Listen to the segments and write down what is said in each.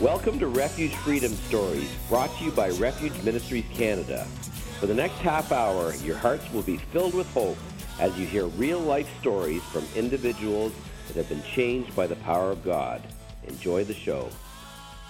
Welcome to Refuge Freedom Stories, brought to you by Refuge Ministries Canada. For the next half hour, your hearts will be filled with hope as you hear real life stories from individuals that have been changed by the power of God. Enjoy the show.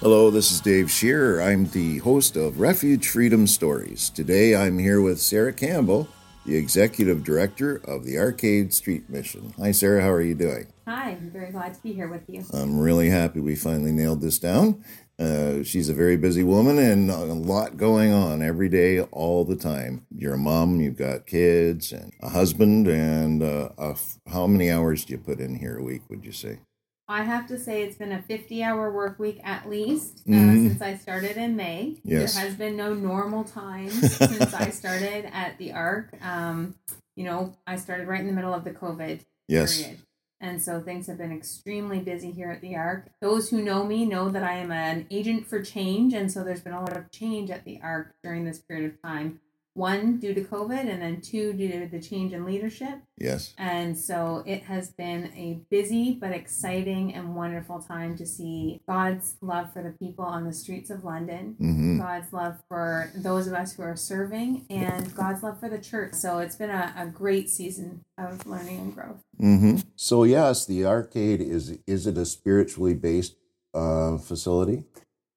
Hello, this is Dave Shearer. I'm the host of Refuge Freedom Stories. Today I'm here with Sarah Campbell, the executive director of the Ark Aid Street Mission. Hi, Sarah, how are you doing? Hi, I'm very glad to be here with you. I'm really happy we finally nailed this down. Uh, she's a very busy woman and a lot going on every day, all the time. You're a mom, you've got kids and a husband, and uh, a f- how many hours do you put in here a week, would you say? I have to say it's been a 50 hour work week at least uh, Mhm. since I started in May. Yes. There has been no normal times since I started at the Ark. Um, you know, I started right in the middle of the COVID Yes. period. And so things have been extremely busy here at the Ark. Those who know me know that I am an agent for change. And so there's been a lot of change at the Ark during this period of time. One, due to COVID, and then two, due to the change in leadership. Yes. And so it has been a busy but exciting and wonderful time to see God's love for the people on the streets of London, hmm God's love for those of us who are serving, and God's love for the church. So it's been a, a great season of learning and growth. hmm So yes, the Ark Aid is is it a spiritually based uh, facility?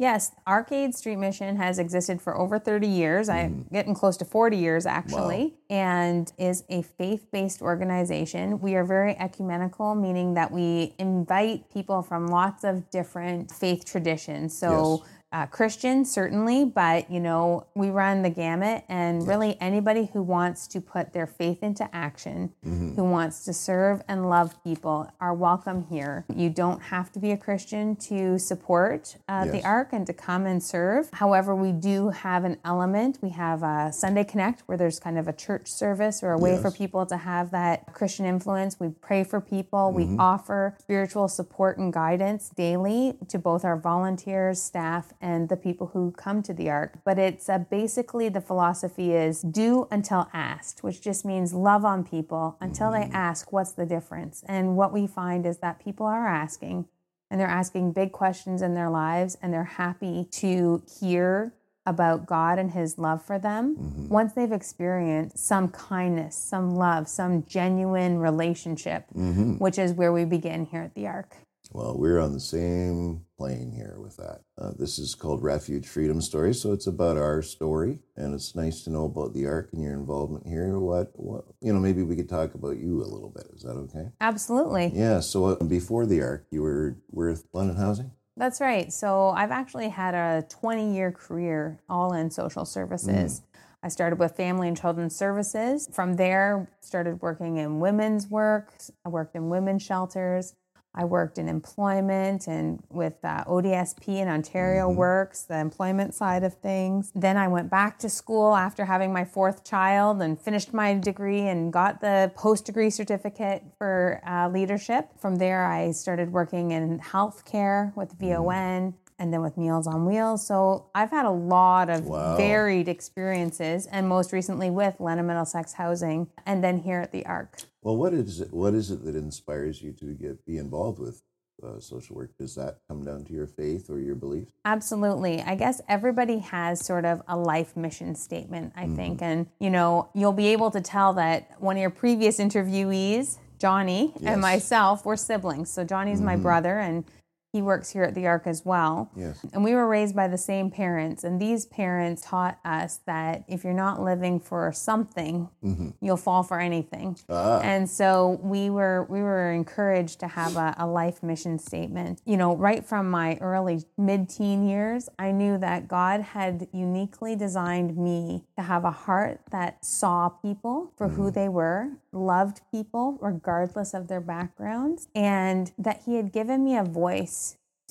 Yes, Ark Aid Street Mission has existed for over 30 years. I'm hmm. getting close to 40 years actually, and is a faith based organization. We are very ecumenical, meaning that we invite people from lots of different faith traditions. So, uh, Christian, certainly, but you know, we run the gamut, and really anybody who wants to put their faith into action, who wants to serve and love people, are welcome here. You don't have to be a Christian to support uh, the Yes. Ark and to come and serve. However, we do have an element. We have a Sunday Connect where there's kind of a church service or a way for people to have that Christian influence. We pray for people. Mm-hmm. We offer spiritual support and guidance daily to both our volunteers, staff, and the people who come to the Ark. But it's uh, basically the philosophy is do until asked, which just means love on people until they Mm-hmm. ask what's the difference. And what we find is that people are asking and they're asking big questions in their lives and they're happy to hear about God and his love for them Mm-hmm. once they've experienced some kindness, some love, some genuine relationship, hmm which is where we begin here at the Ark. Well, we're on the same plane here with that. Uh, this is called Refuge Freedom Story, so it's about our story, and it's nice to know about the Ark and your involvement here. What, what, you know, maybe we could talk about you a little bit. Is that okay? Absolutely. Yeah. So uh, before the Ark, you were with London Housing. That's right. So I've actually had a 20 year career all in social services. I started with family and children's services. From there, started working in women's work. I worked in women's shelters. I worked in employment and with uh, ODSP and Ontario Works, the employment side of things. Then I went back to school after having my fourth child and finished my degree and got the post degree certificate for uh, leadership. From there, I started working in healthcare with VON and then with Meals on Wheels. So I've had a lot of Wow. varied experiences, and most recently with London Middlesex Housing, and then here at the Ark. Well, what is it? What is it that inspires you to get be involved with uh, social work. Does that come down to your faith or your beliefs? Absolutely. I guess everybody has sort of a life mission statement, I mm-hmm. think. And, you know, you'll be able to tell that one of your previous interviewees, Johnny, yes. and myself, were siblings. So Johnny's mm-hmm. my brother, and he works here at the Ark as well. Yes. And we were raised by the same parents. And these parents taught us that if you're not living for something, mm-hmm. you'll fall for anything. Ah. And so we were we were encouraged to have a, a life mission statement. You know, right from my early mid-teen years, I knew that God had uniquely designed me to have a heart that saw people for mm-hmm. who they were, loved people regardless of their backgrounds, and that he had given me a voice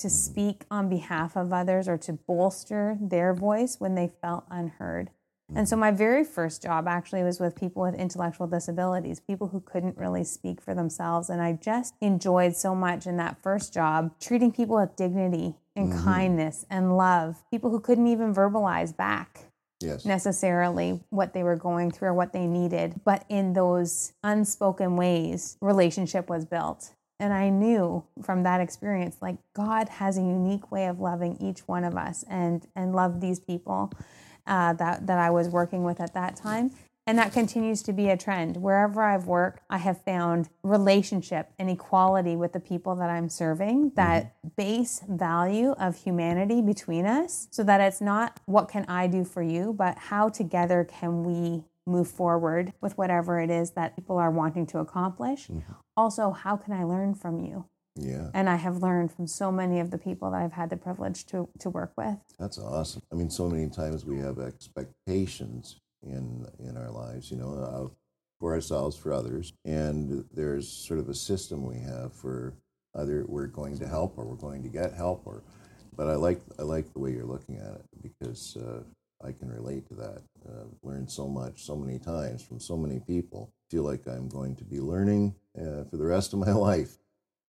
to speak on behalf of others or to bolster their voice when they felt unheard. And so, my very first job actually was with people with intellectual disabilities, people who couldn't really speak for themselves. And I just enjoyed so much in that first job treating people with dignity and mm-hmm. kindness and love, people who couldn't even verbalize back. Yes. necessarily what they were going through or what they needed, but in those unspoken ways, relationship was built. And I knew from that experience, like God has a unique way of loving each one of us and and love these people uh, that that I was working with at that time. And that continues to be a trend. Wherever I've worked, I have found relationship and equality with the people that I'm serving, that mm-hmm. base value of humanity between us, so that it's not what can I do for you, but how together can we move forward with whatever it is that people are wanting to accomplish. Mm-hmm. Also, how can I learn from you? Yeah. And I have learned from so many of the people that I've had the privilege to, to work with. That's awesome. I mean, so many times we have expectations in in our lives, you know, uh, for ourselves, for others, and there's sort of a system we have for either we're going to help or we're going to get help, or. But I like I like the way you're looking at it because uh, I can relate to that. Uh, learned so much, so many times from so many people. Feel like I'm going to be learning uh, for the rest of my life.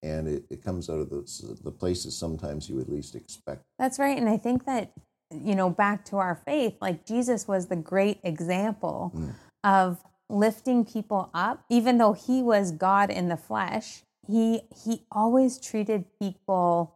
And it, it comes out of the, the places sometimes you would least expect. That's right. And I think that, you know, back to our faith, like Jesus was the great example mm. of lifting people up, even though he was God in the flesh. He he always treated people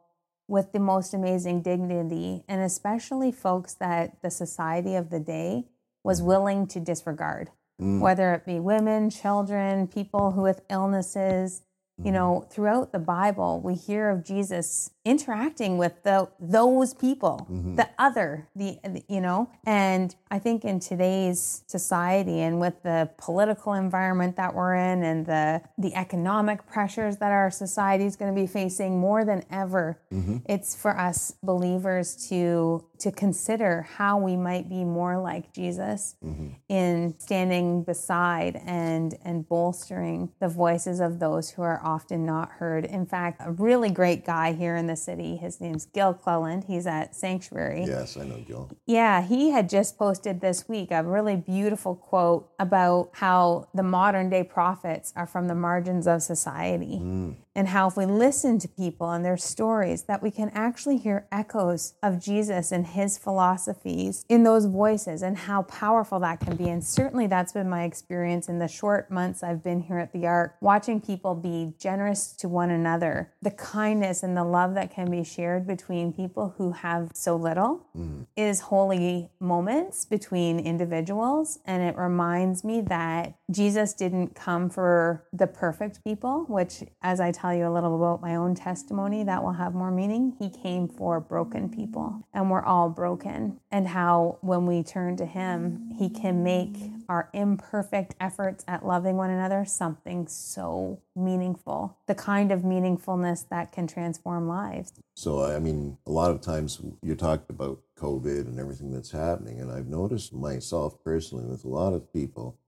with the most amazing dignity, and especially folks that the society of the day was mm-hmm. willing to disregard, mm. whether it be women, children, people who with illnesses, you know, mm-hmm. throughout the Bible, we hear of Jesus interacting with the those people, mm-hmm. the other, the you know, and I think in today's society and with the political environment that we're in and the the economic pressures that our society is going to be facing more than ever, mm-hmm. it's for us believers to to consider how we might be more like Jesus mm-hmm. in standing beside and and bolstering the voices of those who are often not heard. In fact, a really great guy here in the city, his name's Gil Cleland. He's at Sanctuary. Yes, I know Gil. Yeah, he had just posted this week a really beautiful quote about how the modern day prophets are from the margins of society. Mm and how if we listen to people and their stories that we can actually hear echoes of Jesus and his philosophies in those voices and how powerful that can be and certainly that's been my experience in the short months I've been here at the Ark watching people be generous to one another the kindness and the love that can be shared between people who have so little mm. is holy moments between individuals and it reminds me that Jesus didn't come for the perfect people which as I tell tell you a little about my own testimony that will have more meaning. He came for broken people, and we're all broken. And how when we turn to Him, He can make our imperfect efforts at loving one another something so meaningful, the kind of meaningfulness that can transform lives. So, I mean, a lot of times you talked about COVID and everything that's happening, and I've noticed myself personally with a lot of people,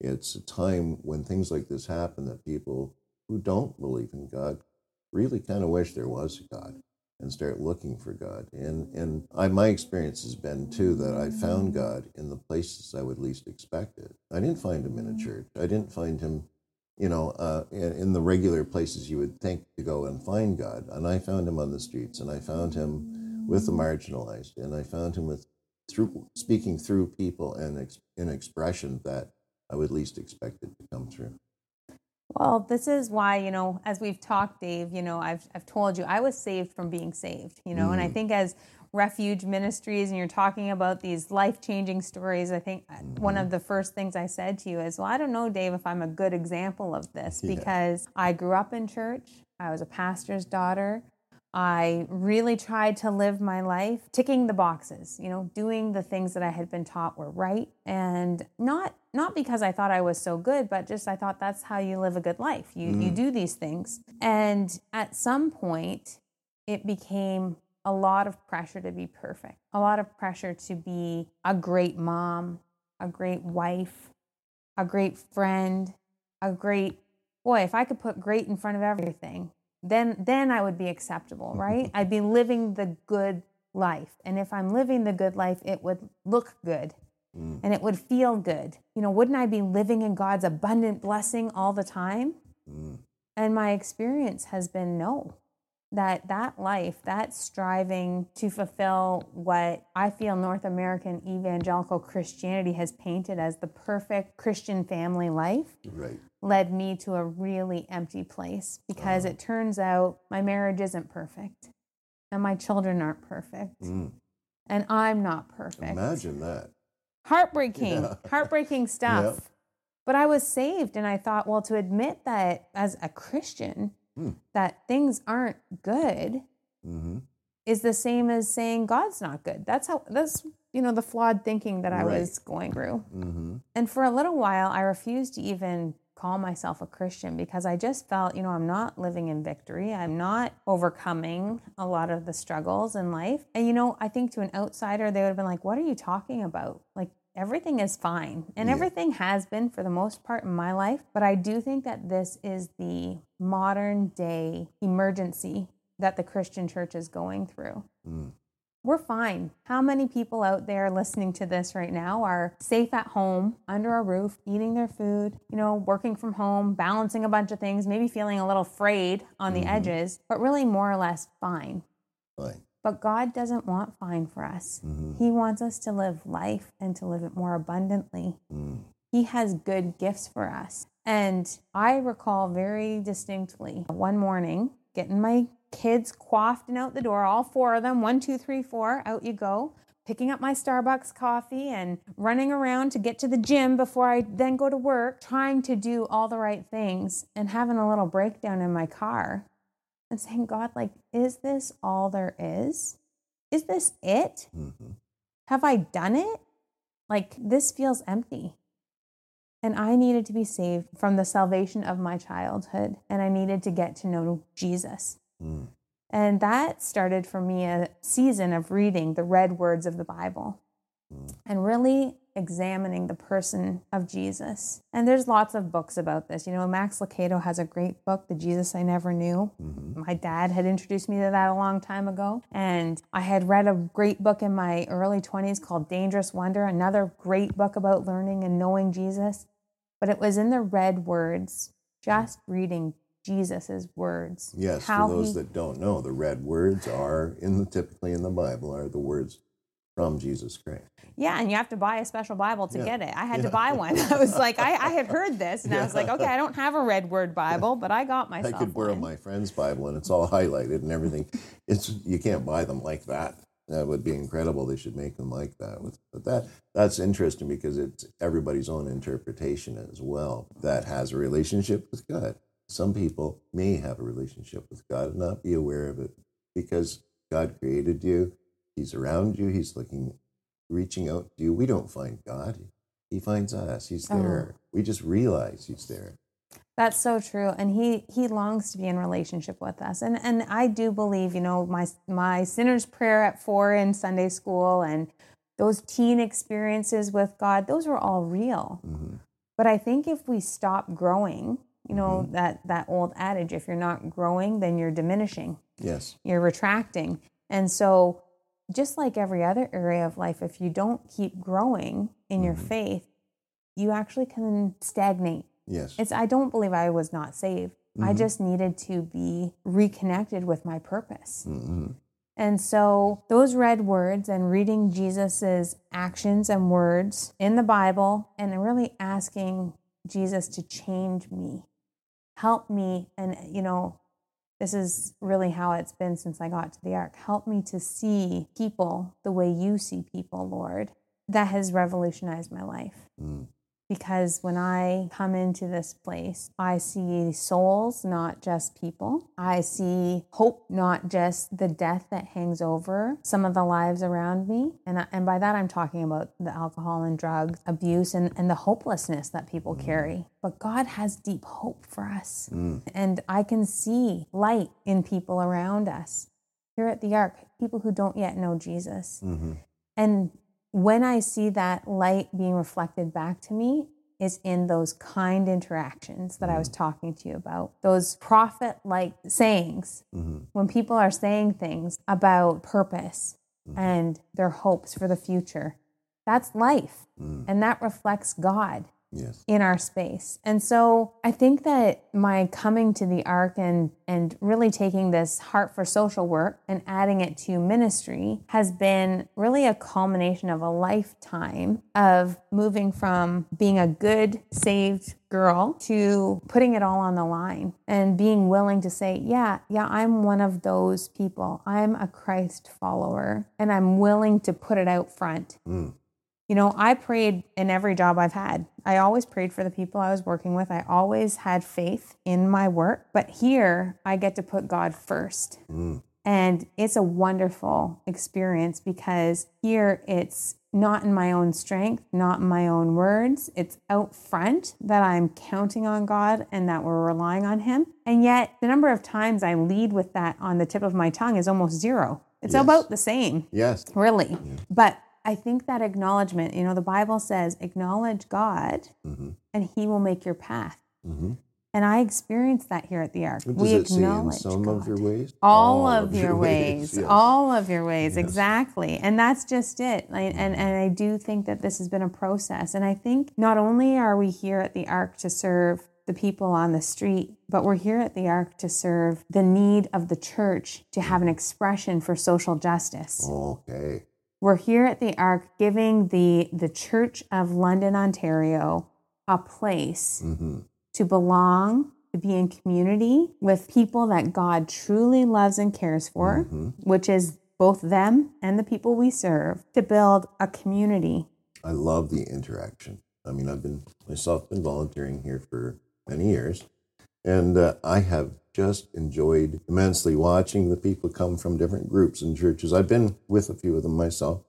it's a time when things like this happen that people who don't believe in God really kind of wish there was a God and start looking for God. And and I, my experience has been too that I found God in the places I would least expect it. I didn't find him in a church. I didn't find him, you know, uh, in, in the regular places you would think to go and find God. And I found him on the streets, and I found him with the marginalized, and I found him with through speaking through people and ex, in expression that I would least expect it to come through. Well, this is why, you know, as we've talked, Dave, you know, I've, I've told you I was saved from being saved, you know, mm. and I think as refuge ministries and you're talking about these life changing stories, I think mm-hmm. one of the first things I said to you is, Well, I don't know, Dave, if I'm a good example of this yeah. because I grew up in church, I was a pastor's daughter. I really tried to live my life ticking the boxes, you know, doing the things that I had been taught were right and not not because I thought I was so good, but just I thought that's how you live a good life. You mm. you do these things. And at some point it became a lot of pressure to be perfect. A lot of pressure to be a great mom, a great wife, a great friend, a great boy, if I could put great in front of everything, then then I would be acceptable, right? I'd be living the good life. And if I'm living the good life, it would look good. Mm. And it would feel good. You know, wouldn't I be living in God's abundant blessing all the time? Mm. And my experience has been no. That that life, that striving to fulfill what I feel North American evangelical Christianity has painted as the perfect Christian family life. Right led me to a really empty place because it turns out my marriage isn't perfect and my children aren't perfect mm. and I'm not perfect. Imagine that. Heartbreaking, yeah. heartbreaking stuff. Yep. But I was saved and I thought, well, to admit that as a Christian, mm. that things aren't good mm-hmm. is the same as saying God's not good. That's how, that's, you know, the flawed thinking that I right. was going through. Mm-hmm. And for a little while, I refused to even call myself a Christian because I just felt, you know, I'm not living in victory. I'm not overcoming a lot of the struggles in life. And, you know, I think to an outsider, they would have been like, what are you talking about? Like, everything is fine. And yeah. everything has been for the most part in my life. But I do think that this is the modern day emergency that the Christian church is going through. Mm we're fine. How many people out there listening to this right now are safe at home, under a roof, eating their food, you know, working from home, balancing a bunch of things, maybe feeling a little frayed on the mm-hmm. edges, but really more or less fine. Fine. But God doesn't want fine for us. Mm-hmm. He wants us to live life and to live it more abundantly. Mm. He has good gifts for us. And I recall very distinctly one morning getting my kids quaffed and out the door, all four of them, one, two, three, four, out you go. Picking up my Starbucks coffee and running around to get to the gym before I then go to work, trying to do all the right things and having a little breakdown in my car and saying, God, like, is this all there is? Is this it? Mm-hmm. Have I done it? Like, this feels empty. And I needed to be saved from the salvation of my childhood, and I needed to get to know Jesus. Mm. And that started for me a season of reading the red words of the Bible mm. and really examining the person of Jesus. And there's lots of books about this. You know, Max Lucado has a great book, The Jesus I Never Knew. Mm-hmm. My dad had introduced me to that a long time ago. And I had read a great book in my early 20s called Dangerous Wonder, another great book about learning and knowing Jesus. But it was in the red words, just reading Jesus's words. Yes, for those he, that don't know, the red words are in the typically in the Bible are the words from Jesus Christ. Yeah, and you have to buy a special Bible to yeah. get it. I had yeah. to buy one. I was like, I, I had heard this, and yeah. I was like, okay, I don't have a red word Bible, but I got myself. I could borrow one. my friend's Bible, and it's all highlighted and everything. It's you can't buy them like that. That would be incredible. They should make them like that. But that that's interesting because it's everybody's own interpretation as well that has a relationship with God. Some people may have a relationship with God and not be aware of it because God created you. He's around you. He's looking, reaching out to you. We don't find God. He finds us. He's oh. there. Oh. We just realize he's there. That's so true. And he he longs to be in relationship with us. And and I do believe, you know, my my sinner's prayer at 4 in Sunday school and those teen experiences with God, those were all real. Mm-hmm. But I think if we stop growing you know mm-hmm. that that old adage if you're not growing then you're diminishing yes you're retracting and so just like every other area of life if you don't keep growing in mm-hmm. your faith you actually can stagnate yes it's i don't believe i was not saved mm-hmm. i just needed to be reconnected with my purpose mm-hmm. and so those red words and reading jesus's actions and words in the bible and really asking jesus to change me help me. And, you know, this is really how it's been since I got to the Ark. Help me to see people the way you see people, Lord. That has revolutionized my life. Mm. Because when I come into this place, I see souls, not just people. I see hope, not just the death that hangs over some of the lives around me. And, and by that, I'm talking about the alcohol and drug abuse and, and the hopelessness that people mm. carry. But God has deep hope for us. Mm. And I can see light in people around us. Here at the Ark, people who don't yet know Jesus. Mm-hmm. And when I see that light being reflected back to me, is in those kind interactions that I was mm. talking to you about, those prophet like sayings. Mm-hmm. When people are saying things about purpose mm-hmm. and their hopes for the future, that's life. Mm. And that reflects God Yes. in our space. And so I think that my coming to the Ark and and really taking this heart for social work and adding it to ministry has been really a culmination of a lifetime of moving from being a good saved girl to putting it all on the line and being willing to say, yeah, yeah, I'm one of those people. I'm a Christ follower and I'm willing to put it out front. Mm. You know, I prayed in every job I've had. I always prayed for the people I was working with. I always had faith in my work. But here, I get to put God first. Mm. And it's a wonderful experience because here it's not in my own strength, not in my own words. It's out front that I'm counting on God and that we're relying on Him. And yet, the number of times I lead with that on the tip of my tongue is almost zero. It's Yes. about the same Yes. really. But I think that acknowledgement, you know, the Bible says, acknowledge God Mm-hmm. and he will make your path. Mm-hmm. And I experienced that here at the Ark. We does it say in acknowledge some God. of your ways? All, of, your ways, yes. all of your ways, exactly. And that's just it. Like, and, mm-hmm. and I do think that this has been a process. And I think not only are we here at the Ark to serve the people on the street, but we're here at the Ark to serve the need of the church to have mm-hmm. an expression for social justice. Okay. We're here at the Ark giving the the Church of London, Ontario, a place to belong, to be in community with people that God truly loves and cares for, which is both them and the people we serve, to build a community. I love the interaction. I mean, I've been myself been volunteering here for many years, and uh, I have just enjoyed immensely watching the people come from different groups and churches. I've been with a few of them myself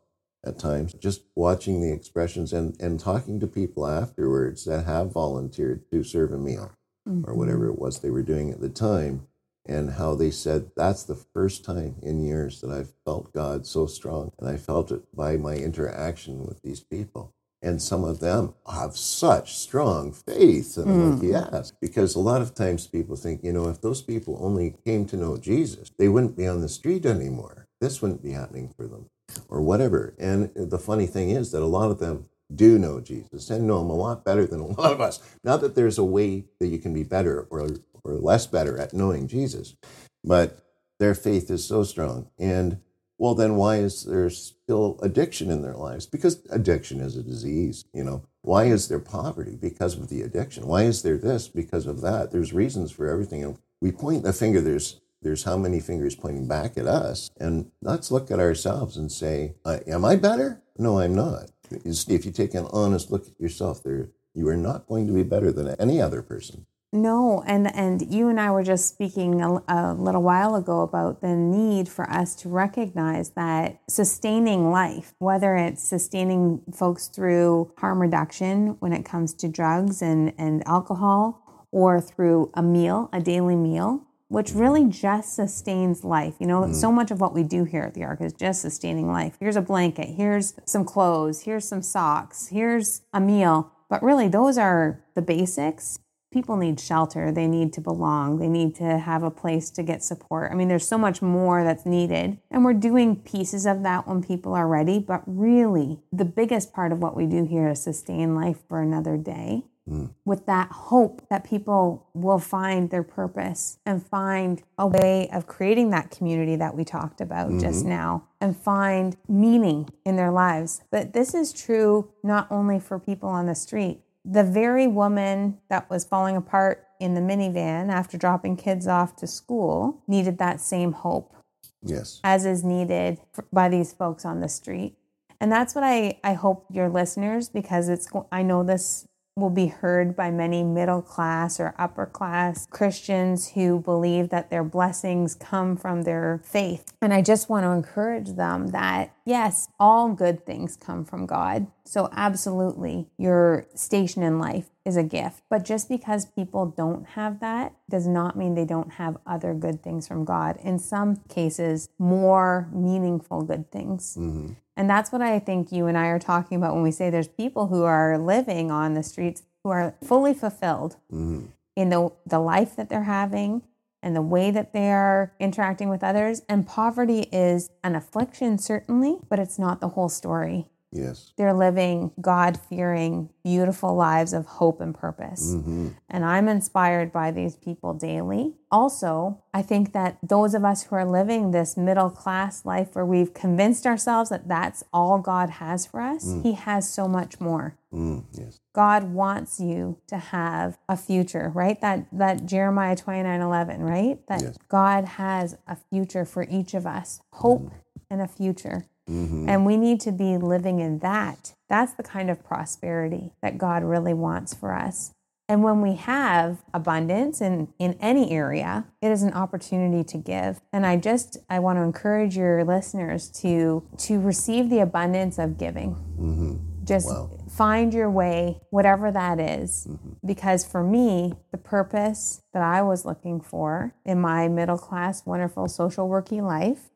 at times, just watching the expressions and and talking to people afterwards that have volunteered to serve a meal or mm-hmm. whatever it was they were doing at the time. And how they said that's the first time in years that I've felt God so strong. And I felt it by my interaction with these people. And some of them have such strong faith. Like, mm. yes. Because a lot of times people think, you know, if those people only came to know Jesus, they wouldn't be on the street anymore. This wouldn't be happening for them or whatever. And the funny thing is that a lot of them do know Jesus and know him a lot better than a lot of us. Not that there's a way that you can be better or, or less better at knowing Jesus, but their faith is so strong. And well, then why is there still addiction in their lives? Because addiction is a disease, you know. Why is there poverty? Because of the addiction. Why is there this? Because of that. There's reasons for everything. And we point the finger, there's there's how many fingers pointing back at us. And let's look at ourselves and say, Am I better? No, I'm not. If you take an honest look at yourself, there you are not going to be better than any other person. No, and and you and I were just speaking a, a little while ago about the need for us to recognize that sustaining life, whether it's sustaining folks through harm reduction when it comes to drugs and and alcohol, or through a meal, a daily meal, which really just sustains life. You know, mm. so much of what we do here at the Ark is just sustaining life. Here's a blanket, here's some clothes, here's some socks, here's a meal. But really, those are the basics. People need shelter, they need to belong, they need to have a place to get support. I mean, there's so much more that's needed. And we're doing pieces of that when people are ready. But really, the biggest part of what we do here is sustain life for another day hmm. with that hope that people will find their purpose and find a way of creating that community that we talked about mm-hmm. just now and find meaning in their lives. But this is true not only for people on the street. The very woman that was falling apart in the minivan after dropping kids off to school needed that same hope Yes. as is needed by these folks on the street. And that's what I, I hope your listeners, because it's I know this will be heard by many middle class or upper class Christians who believe that their blessings come from their faith. And I just want to encourage them that yes, all good things come from God. So absolutely, your station in life is a gift. But just because people don't have that does not mean they don't have other good things from God. In some cases, more meaningful good things. Mm-hmm. And that's what I think you and I are talking about when we say there's people who are living on the streets who are fully fulfilled mm-hmm. in the, the life that they're having and the way that they are interacting with others. And poverty is an affliction, certainly, but it's not the whole story. Yes. They're living God fearing, beautiful lives of hope and purpose. Mm-hmm. And I'm inspired by these people daily. Also, I think that those of us who are living this middle class life where we've convinced ourselves that that's all God has for us, mm. He has so much more. Mm, yes. God wants you to have a future, right? That that Jeremiah 29 11, right? That Yes. God has a future for each of us, hope mm-hmm. and a future. Mm-hmm. And we need to be living in that. That's the kind of prosperity that God really wants for us. And when we have abundance in, in any area, it is an opportunity to give. And I just I want to encourage your listeners to to receive the abundance of giving. Mm-hmm. Just find your way, whatever that is. Mm-hmm. Because for me, the purpose that I was looking for in my middle class, wonderful social working life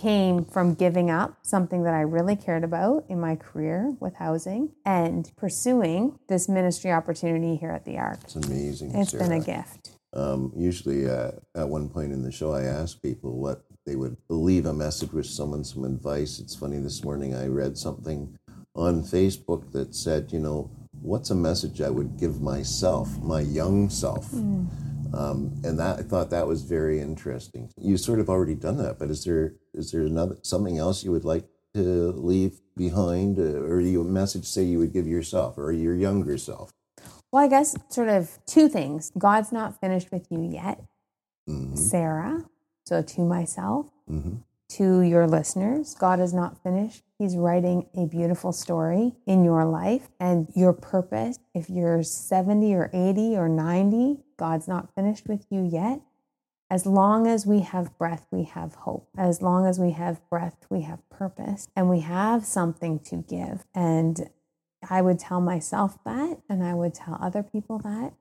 came from giving up something that I really cared about in my career with housing and pursuing this ministry opportunity here at the Ark. It's amazing. It's been a gift. Um, usually, uh, at one point in the show, I ask people what they would leave a message with someone, some advice. It's funny, this morning I read something on Facebook that said, you know, what's a message I would give myself, my young self? Um, and that I thought that was very interesting. You sort of already done that, but is there is there another something else you would like to leave behind, uh, or you a message say you would give yourself or your younger self? Well, I guess sort of two things. God's not finished with you yet, Mhm. Sarah. So to myself, Mhm. To your listeners, God is not finished. He's writing a beautiful story in your life and your purpose. If you're 70 or 80 or 90, God's not finished with you yet. As long as we have breath, we have hope. As long as we have breath, we have purpose and we have something to give. And I would tell myself that, and I would tell other people that.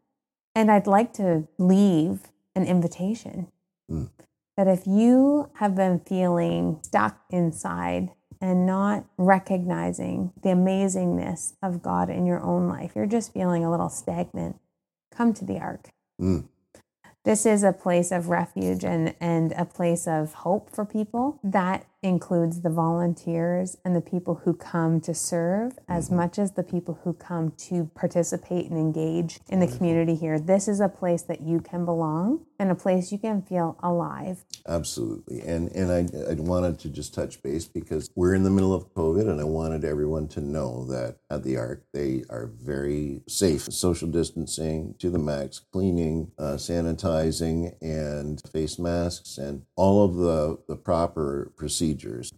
And I'd like to leave an invitation Mm. That if you have been feeling stuck inside and not recognizing the amazingness of God in your own life, you're just feeling a little stagnant, come to the Ark. Mm. This is a place of refuge and, and a place of hope for people. That includes the volunteers and the people who come to serve as much as the people who come to participate and engage in the community here. This is a place that you can belong and a place you can feel alive. Absolutely. And and I, I wanted to just touch base because we're in the middle of COVID and I wanted everyone to know that at the Ark they are very safe. Social distancing to the max, cleaning, uh, sanitizing, and face masks and all of the, the proper procedures,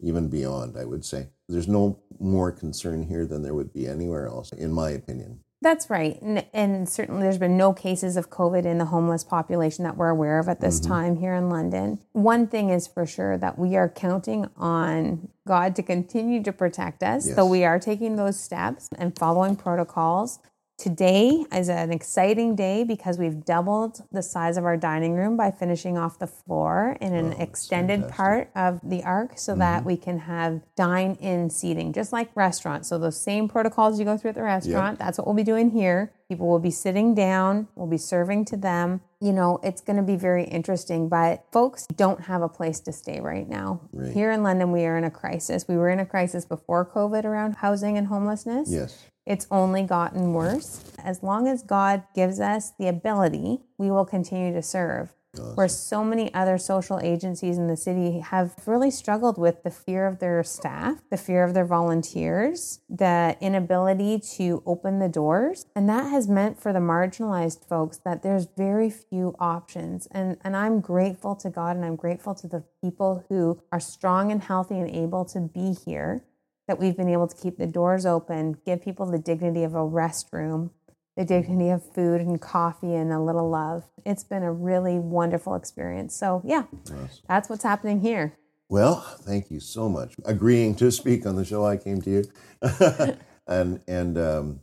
even beyond, I would say. There's no more concern here than there would be anywhere else, in my opinion. That's right. And, and certainly there's been no cases of COVID in the homeless population that we're aware of at this mm-hmm. time here in London. One thing is for sure that we are counting on God to continue to protect us. So we are taking those steps and following protocols. Today is an exciting day because we've doubled the size of our dining room by finishing off the floor in an oh, extended part of the Ark so that mm-hmm. we can have dine in seating, just like restaurants. So, those same protocols you go through at the restaurant, that's what we'll be doing here. People will be sitting down, we'll be serving to them. You know, it's going to be very interesting, but folks don't have a place to stay right now. Right. Here in London, we are in a crisis. We were in a crisis before COVID around housing and homelessness. Yes. It's only gotten worse. As long as God gives us the ability, we will continue to serve. where so many other social agencies in the city have really struggled with the fear of their staff, the fear of their volunteers, the inability to open the doors. And that has meant for the marginalized folks that there's very few options. And, and I'm grateful to God and I'm grateful to the people who are strong and healthy and able to be here that we've been able to keep the doors open, give people the dignity of a restroom, the dignity of food and coffee and a little love. It's been a really wonderful experience. So, yeah, awesome. that's what's happening here. Well, thank you so much agreeing to speak on the show. I came to you, and and um,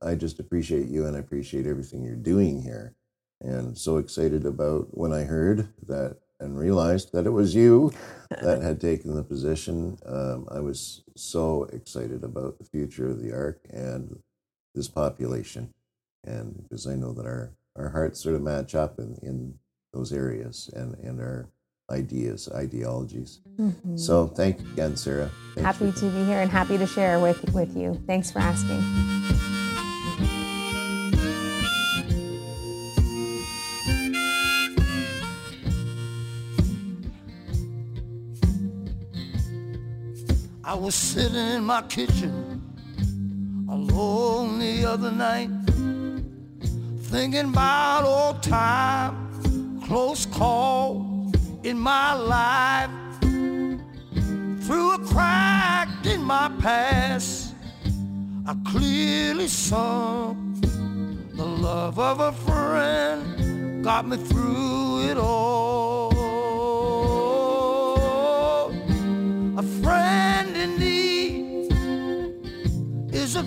I just appreciate you and I appreciate everything you're doing here. And so excited about when I heard that and realized that it was you that had taken the position. Um, I was so excited about the future of the Ark and this population, and because I know that our our hearts sort of match up in in those areas and and our ideas, ideologies. Mm-hmm. So thank you again, Sarah. Thanks happy to be here and happy to share with with you. Thanks for asking. Was sitting in my kitchen alone the other night, thinking about old time, close call in my life. Through a crack in my past, I clearly saw the love of a friend got me through it all. a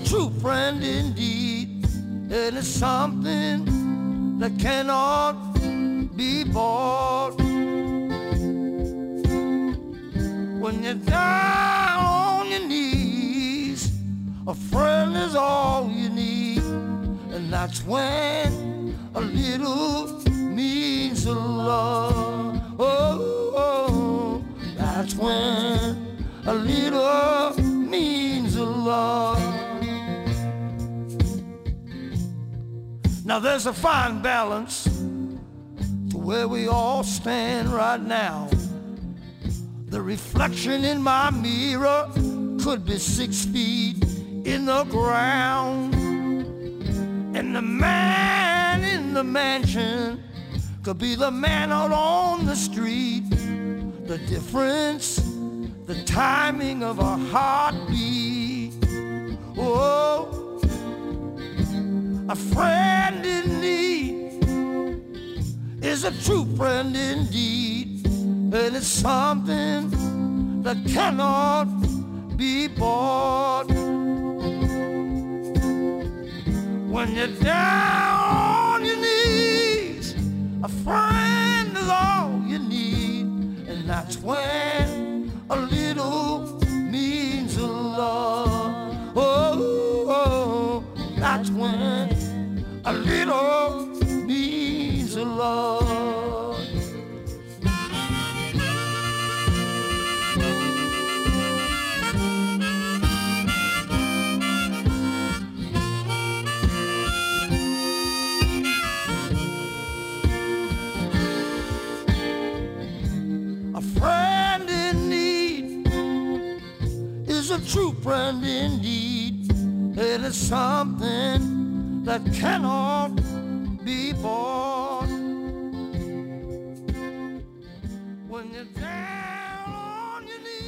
true friend indeed. And It is something that cannot be bought. When you're down on your knees, a friend is all you need. And that's when a little means a lot. Oh, oh, oh, that's when a little Now there's a fine balance to where we all stand right now. The reflection in my mirror could be six feet in the ground. And the man in the mansion could be the man out on the street. The difference, the timing of a heartbeat. Oh, a friend in need is a true friend indeed, and it's something that cannot be bought. When you're down on your knees, a friend is all you need, and that's when a little true friend indeed. It is something that cannot be bought.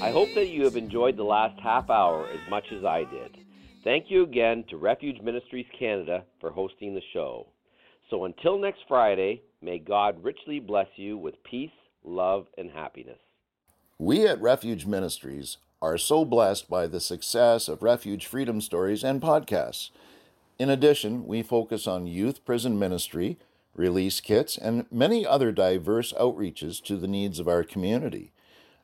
I hope that you have enjoyed the last half hour as much as I did. Thank you again to Refuge Ministries Canada for hosting the show. So until next Friday, may God richly bless you with peace, love, and happiness. We at Refuge Ministries are so blessed by the success of Refuge Freedom Stories and podcasts. In addition, we focus on youth prison ministry, release kits, and many other diverse outreaches to the needs of our community.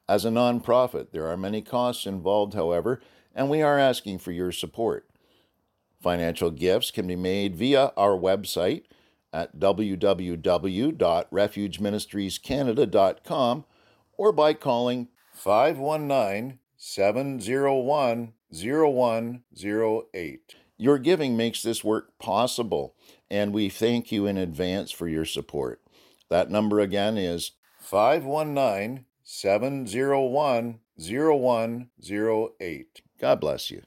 As a nonprofit, there are many costs involved, however, and we are asking for your support. Financial gifts can be made via our website at www.refugeministriescanada.com or by calling 519 701 0108. Your giving makes this work possible, and we thank you in advance for your support. That number again is 519 701 0108. God bless you.